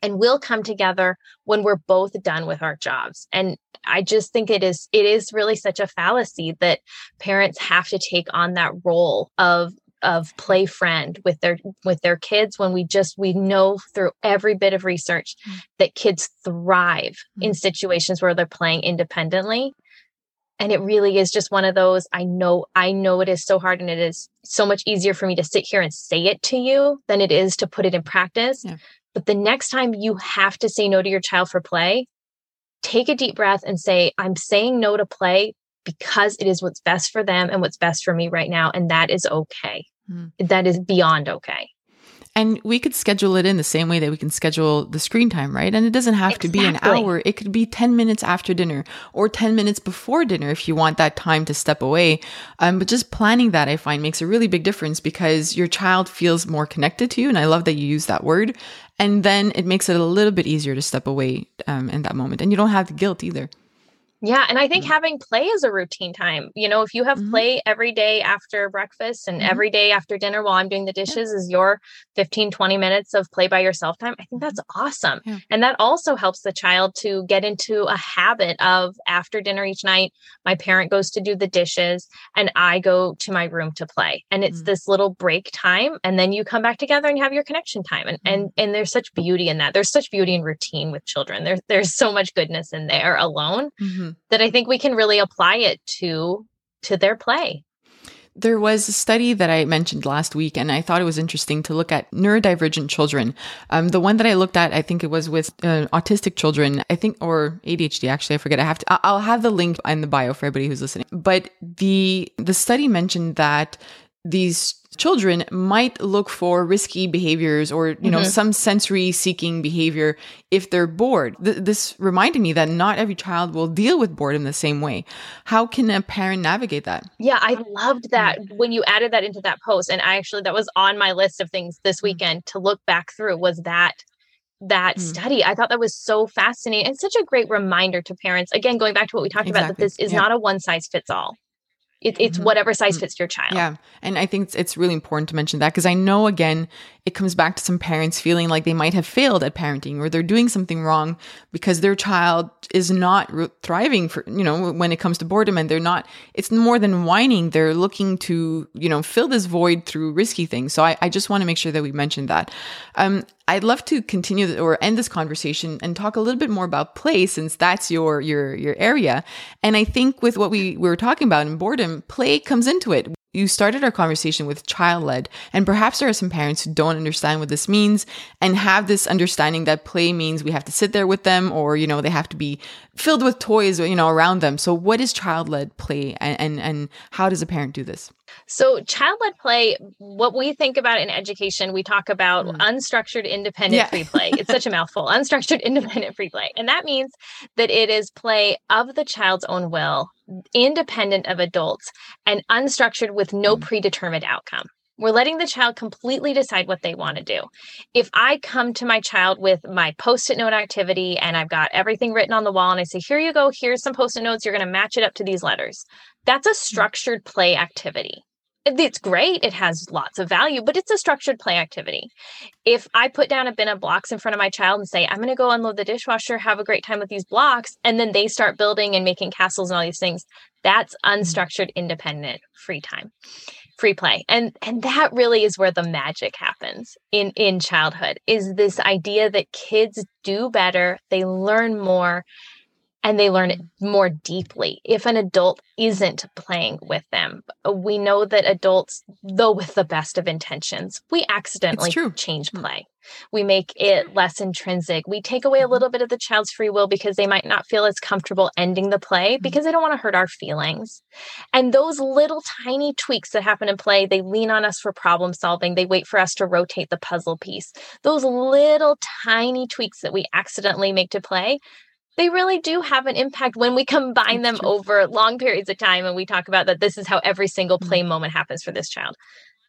And we'll come together when we're both done with our jobs. And I just think it is it is really such a fallacy that parents have to take on that role of of play friend with their with their kids when we just we know through every bit of research mm. that kids thrive mm. in situations where they're playing independently and it really is just one of those i know i know it is so hard and it is so much easier for me to sit here and say it to you than it is to put it in practice yeah. but the next time you have to say no to your child for play take a deep breath and say i'm saying no to play because it is what's best for them and what's best for me right now and that is okay mm. that is beyond okay and we could schedule it in the same way that we can schedule the screen time, right? And it doesn't have exactly. to be an hour. It could be 10 minutes after dinner or 10 minutes before dinner if you want that time to step away. Um, but just planning that, I find, makes a really big difference because your child feels more connected to you. And I love that you use that word. And then it makes it a little bit easier to step away um, in that moment. And you don't have the guilt either. Yeah. And I think mm-hmm. having play is a routine time. You know, if you have mm-hmm. play every day after breakfast and mm-hmm. every day after dinner while I'm doing the dishes yeah. is your 15, 20 minutes of play by yourself time, I think that's mm-hmm. awesome. Yeah. And that also helps the child to get into a habit of after dinner each night, my parent goes to do the dishes and I go to my room to play. And it's mm. this little break time. And then you come back together and have your connection time. And and mm. and there's such beauty in that. There's such beauty in routine with children. There's there's so much goodness in there alone. Mm-hmm that I think we can really apply it to to their play. There was a study that I mentioned last week, and I thought it was interesting to look at neurodivergent children. Um, the one that I looked at, I think it was with uh, autistic children, I think, or ADHD. Actually, I forget. I have to. I'll have the link in the bio for everybody who's listening. But the the study mentioned that these children might look for risky behaviors or you know mm-hmm. some sensory seeking behavior if they're bored Th- this reminded me that not every child will deal with boredom the same way how can a parent navigate that yeah i loved that mm-hmm. when you added that into that post and i actually that was on my list of things this mm. weekend mm-hmm. to look back through was that that mm. study. I thought that was so fascinating and such a great reminder to parents. Again, going back to what we talked exactly. about, that this is not a one size fits all. It, it's mm-hmm. whatever size mm-hmm. fits your child. Yeah. And I think it's, it's really important to mention that because I know, again, it comes back to some parents feeling like they might have failed at parenting or they're doing something wrong because their child is not re- thriving for, you know, when it comes to boredom and they're not, it's more than whining. They're looking to, you know, fill this void through risky things. So I, I just want to make sure that we mention that. Um, I'd love to continue or end this conversation and talk a little bit more about play since that's your your your area. And I think with what we, we were talking about in boredom, play comes into it. You started our conversation with child led, and perhaps there are some parents who don't understand what this means and have this understanding that play means we have to sit there with them or, you know, they have to be filled with toys, you know, around them. So, what is child led play and, and, and how does a parent do this? So, child led play, what we think about in education, we talk about mm. unstructured independent yeah. free play. It's such a mouthful unstructured independent free play. And that means that it is play of the child's own will independent of adults and unstructured with no mm. predetermined outcome. We're letting the child completely decide what they want to do. If I come to my child with my post it note activity and I've got everything written on the wall and I say, here you go, here's some post it notes, you're going to match it up to these letters. That's a mm. structured play activity it's great. It has lots of value, but it's a structured play activity. If I put down a bin of blocks in front of my child and say, I'm going to go unload the dishwasher, have a great time with these blocks, and then they start building and making castles and all these things, that's mm-hmm. unstructured, independent, free time, free play. And and that really is where the magic happens in in childhood is this idea that kids do better, they learn more, and they learn it more deeply if an adult isn't playing with them. We know that adults, though with the best of intentions, we accidentally change mm. play. We make it less intrinsic. We take away a mm-hmm. little bit of the child's free will because they might not feel as comfortable ending the play mm-hmm. because they don't want to hurt our feelings. And those little tiny tweaks that happen in play, they lean on us for problem solving. They wait for us to rotate the puzzle piece. Those little tiny tweaks that we accidentally make to play they really do have an impact when we combine them over long periods of time and we talk about that this is how every single play mm-hmm. moment happens for this child.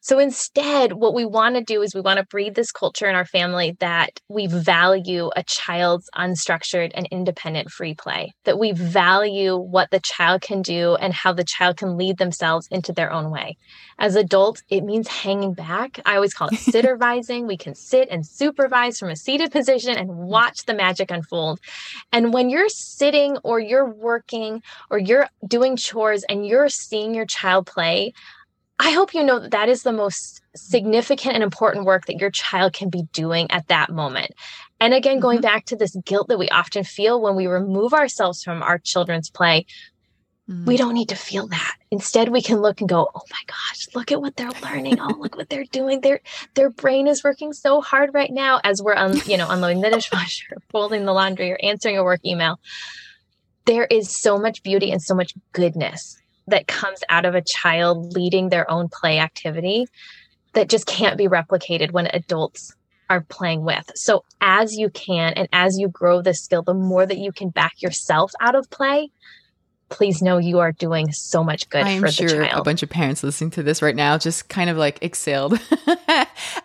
So instead, what we want to do is we want to breed this culture in our family that we value a child's unstructured and independent free play, that we value what the child can do and how the child can lead themselves into their own way. As adults, it means hanging back. I always call it sittervising. we can sit and supervise from a seated position and watch the magic unfold. And when you're sitting or you're working or you're doing chores and you're seeing your child play, I hope you know that that is the most significant and important work that your child can be doing at that moment. And again, going mm-hmm. back to this guilt that we often feel when we remove ourselves from our children's play, mm-hmm. we don't need to feel that. Instead, we can look and go, "Oh my gosh, look at what they're learning! oh, look what they're doing! Their their brain is working so hard right now as we're un, you know unloading the dishwasher, folding the laundry, or answering a work email." There is so much beauty and so much goodness that comes out of a child leading their own play activity that just can't be replicated when adults are playing with. So as you can and as you grow this skill, the more that you can back yourself out of play, please know you are doing so much good I'm for sure the child. A bunch of parents listening to this right now just kind of like exhaled.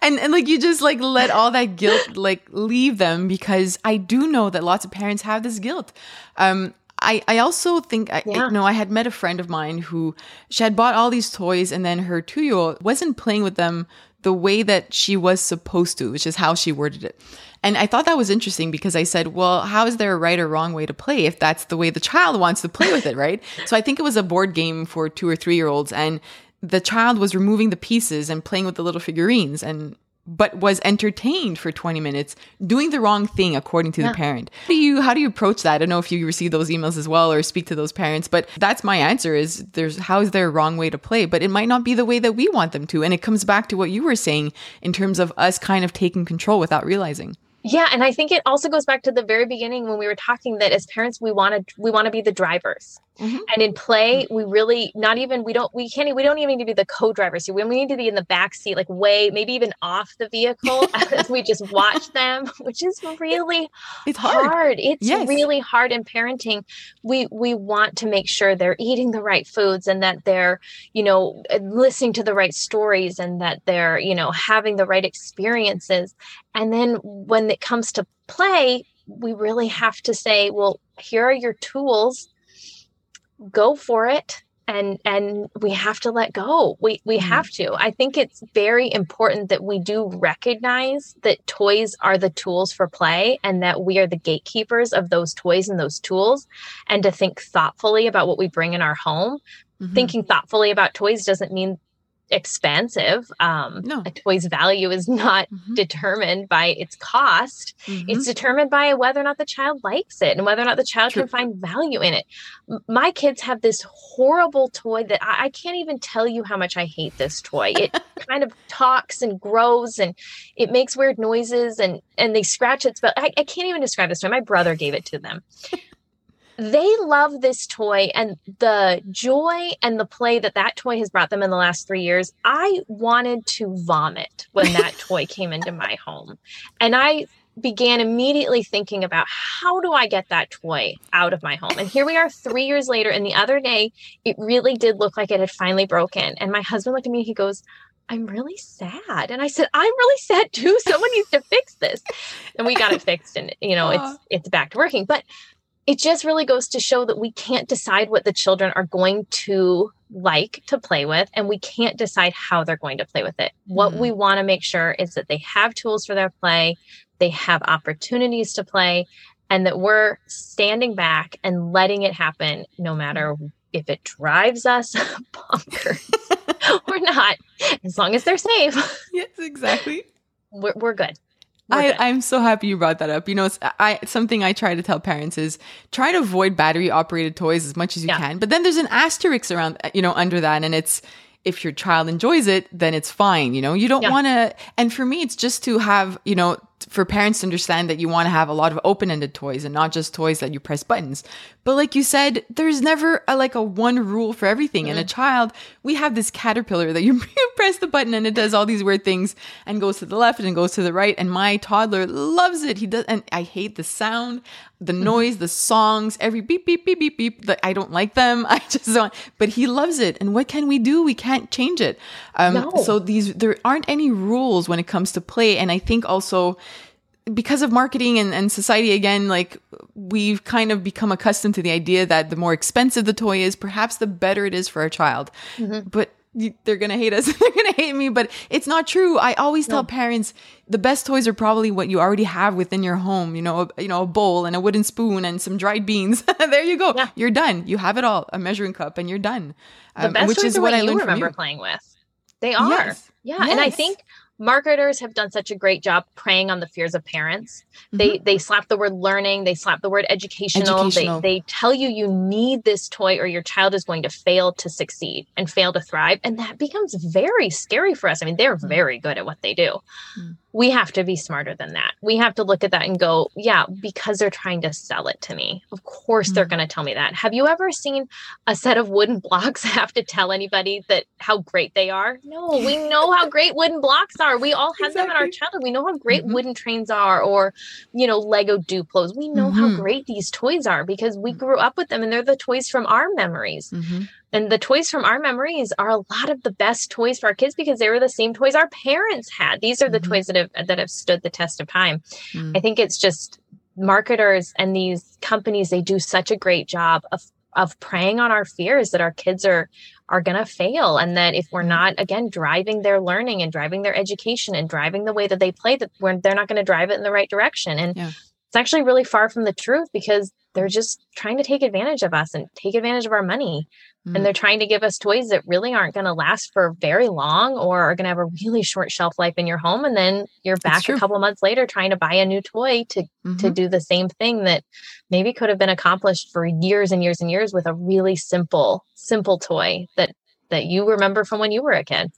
and and like you just like let all that guilt like leave them because I do know that lots of parents have this guilt. Um I, I also think I, yeah. you know I had met a friend of mine who she had bought all these toys and then her two year old wasn't playing with them the way that she was supposed to, which is how she worded it. And I thought that was interesting because I said, well, how is there a right or wrong way to play if that's the way the child wants to play with it, right? so I think it was a board game for two or three year olds and the child was removing the pieces and playing with the little figurines and but was entertained for 20 minutes doing the wrong thing according to yeah. the parent. How do you how do you approach that? I don't know if you receive those emails as well or speak to those parents but that's my answer is there's how is there a wrong way to play? But it might not be the way that we want them to. And it comes back to what you were saying in terms of us kind of taking control without realizing. Yeah, and I think it also goes back to the very beginning when we were talking that as parents we want to we want to be the drivers. Mm-hmm. And in play, mm-hmm. we really not even we don't we can't we don't even need to be the co-drivers. We need to be in the back seat, like way maybe even off the vehicle as we just watch them, which is really it's hard. hard. It's yes. really hard in parenting. We we want to make sure they're eating the right foods and that they're you know listening to the right stories and that they're you know having the right experiences. And then when it comes to play, we really have to say, well, here are your tools go for it and and we have to let go we we mm-hmm. have to i think it's very important that we do recognize that toys are the tools for play and that we are the gatekeepers of those toys and those tools and to think thoughtfully about what we bring in our home mm-hmm. thinking thoughtfully about toys doesn't mean expensive. Um, no. A toy's value is not mm-hmm. determined by its cost. Mm-hmm. It's determined by whether or not the child likes it and whether or not the child True. can find value in it. My kids have this horrible toy that I, I can't even tell you how much I hate this toy. It kind of talks and grows and it makes weird noises and and they scratch its but I, I can't even describe this toy. My brother gave it to them they love this toy and the joy and the play that that toy has brought them in the last three years. I wanted to vomit when that toy came into my home. And I began immediately thinking about how do I get that toy out of my home? And here we are three years later. And the other day, it really did look like it had finally broken. And my husband looked at me, and he goes, I'm really sad. And I said, I'm really sad too. Someone needs to fix this. And we got it fixed and you know, it's it's back to working. But it just really goes to show that we can't decide what the children are going to like to play with and we can't decide how they're going to play with it. Mm-hmm. What we want to make sure is that they have tools for their play, they have opportunities to play, and that we're standing back and letting it happen no matter if it drives us bonkers or not, as long as they're safe. Yes, exactly. We're, we're good. I, I'm so happy you brought that up. You know, I something I try to tell parents is try to avoid battery operated toys as much as you yeah. can. But then there's an asterisk around, uh, you know, under that, and it's if your child enjoys it, then it's fine. You know, you don't yeah. want to. And for me, it's just to have, you know, for parents to understand that you want to have a lot of open-ended toys and not just toys that you press buttons. But like you said, there's never a, like a one rule for everything. Mm-hmm. And a child, we have this caterpillar that you press the button and it does all these weird things and goes to the left and goes to the right. And my toddler loves it. He does, and I hate the sound, the mm-hmm. noise, the songs, every beep beep beep beep beep. That I don't like them. I just don't. But he loves it. And what can we do? We can't change it. Um, no. So these there aren't any rules when it comes to play. And I think also because of marketing and, and society again like we've kind of become accustomed to the idea that the more expensive the toy is perhaps the better it is for a child mm-hmm. but they're gonna hate us they're gonna hate me but it's not true i always no. tell parents the best toys are probably what you already have within your home you know a, you know a bowl and a wooden spoon and some dried beans there you go yeah. you're done you have it all a measuring cup and you're done the um, best which is what, what i learned remember playing with They are. Yes. Yeah. And I think marketers have done such a great job preying on the fears of parents. Mm-hmm. They they slap the word learning, they slap the word educational. Educational. They they tell you you need this toy or your child is going to fail to succeed and fail to thrive. And that becomes very scary for us. I mean, they're very good at what they do. Mm. We have to be smarter than that. We have to look at that and go, yeah, because they're trying to sell it to me. Of course they're Mm. going to tell me that. Have you ever seen a set of wooden blocks have to tell anybody that how great they are? No, we know how great wooden blocks are. We all had them in our childhood. We know how great Mhm. wooden trains are or, you know, Lego Duplos. We know how Mhm. great these toys are because we grew up with them and they're the toys from our memories. And the toys from our memories are a lot of the best toys for our kids because they were the same toys our parents had. These are the Mhm. toys that have that have stood the test of time. Mm. I think it's just marketers and these companies they do such a great job of of preying on our fears that our kids are are going to fail and that if we're Mhm. not again driving their learning and driving their education and driving the way that they play that we're, they're not going to drive it in the right direction and Yeah. it's actually really far from the truth because they're just trying to take advantage of us and take advantage of our money Mm. and they're trying to give us toys that really aren't going to last for very long or are going to have a really short shelf life in your home and then you're back a couple months later trying to buy a new toy to to Mhm. do the same thing that maybe could have been accomplished for years and years and years with a really simple simple toy that that you remember from when you were a kid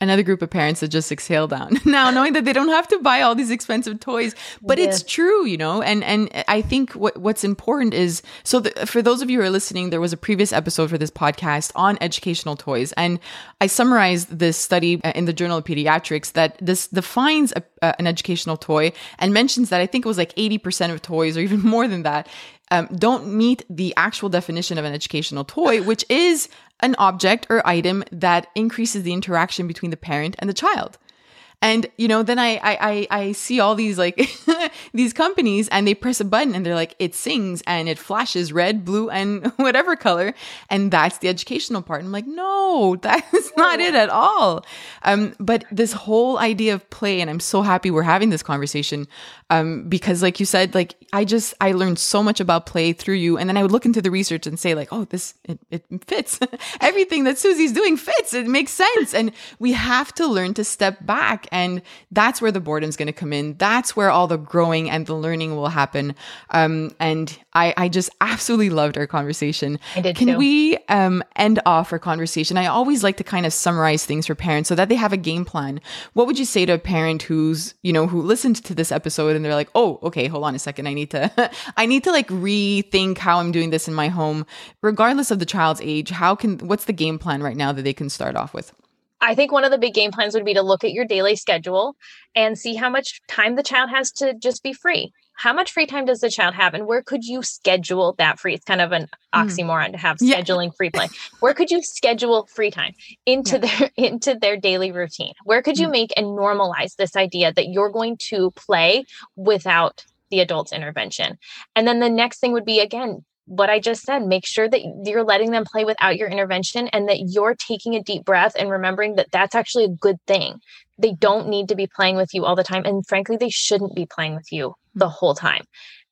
another group of parents that just exhale down. Now knowing that they don't have to buy all these expensive toys but it's true you know? And and i think what what's important is so the, for those of you who are listening there was a previous episode for this podcast on educational toys. And i summarized this study uh, in the journal of pediatrics that this defines a, uh, an educational toy and mentions that i think it was like 80% of toys or even more than that um, don't meet the actual definition of an educational toy, which is an object or item that increases the interaction between the parent and the child. And you know, then I I I, I see all these like these companies, and they press a button, and they're like, it sings and it flashes red, blue, and whatever color, and that's the educational part. I'm like, no, that's not it at all. Um, but this whole idea of play, and I'm so happy we're having this conversation, um, because like you said, like I just I learned so much about play through you, and then I would look into the research and say like, oh, this it, it fits. Everything that Susie's doing fits. It makes sense, and we have to learn to step back, and that's where the boredom's going to come in. That's where all the growing and the learning will happen. Um, and I I just absolutely loved our conversation. I did Can too. we um end off our conversation? I always like to kind of summarize things for parents so that they have a game plan. What would you say to a parent who's you know who listened to this episode and they're like, oh, okay, hold on a second, I need to I need to like rethink how I'm doing this in my home, regardless of the child's age. How can what's the game plan right now that they can start off with? I think one of the big game plans would be to look at your daily schedule and see how much time the child has to just be free. How much free time does the child have, and where could you schedule that free? It's kind of an oxymoron to have Yeah. scheduling free play. Where could you schedule free time into their into their daily routine? Where could you Mm. make and normalize this idea that you're going to play without the adult's intervention? And then the next thing would be again what I just said, make sure that you're letting them play without your intervention and that you're taking a deep breath and remembering that that's actually a good thing. They don't need to be playing with you all the time. And frankly, they shouldn't be playing with you the hmm. whole time.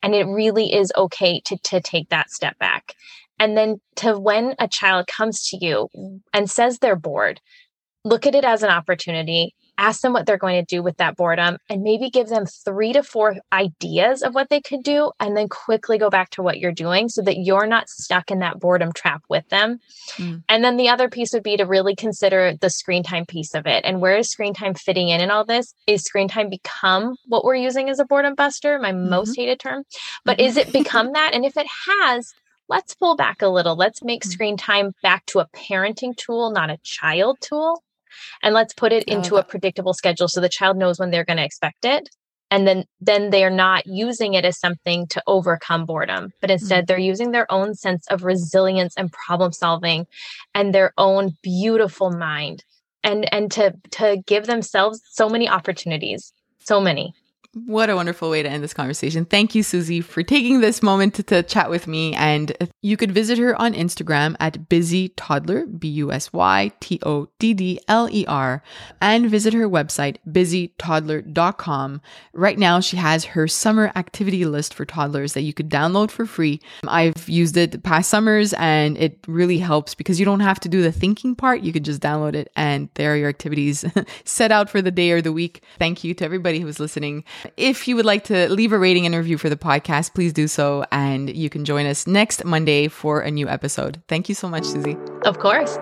And it really is okay to, to take that step back. And then to when a child comes to you and says they're bored, look at it as an opportunity ask them what they're going to do with that boredom and maybe give them three to four ideas of what they could do and then quickly go back to what you're doing so that you're not stuck in that boredom trap with them. Mm. And then the other piece would be to really consider the screen time piece of it. And where is screen time fitting in in all this? Is screen time become what we're using as a boredom buster, my most hated term? But is it become that? And if it has, let's pull back a little. Let's make Mm. screen time back to a parenting tool, not a child tool. And let's put it into a predictable schedule so the child knows when they're going to expect it. And then then they're not using it as something to overcome boredom, but instead mm-hmm. they're using their own sense of resilience and problem solving and their own beautiful mind and and to to give themselves so many opportunities. So many. What a wonderful way to end this conversation. Thank you, Susie, for taking this moment to, to, chat with me. And you could visit her on Instagram at busy toddler, B U S Y T O D D L E R, and visit her website, busytoddler.com. Right now, she has her summer activity list for toddlers that you could download for free. I've used it past summers and it really helps because you don't have to do the thinking part. You could just download it and there are your activities set out for the day or the week. Thank you to everybody who was listening. If you would like to leave a rating and review for the podcast, please do so. And you can join us next Monday for a new episode. Thank you so much, Susie. Of course.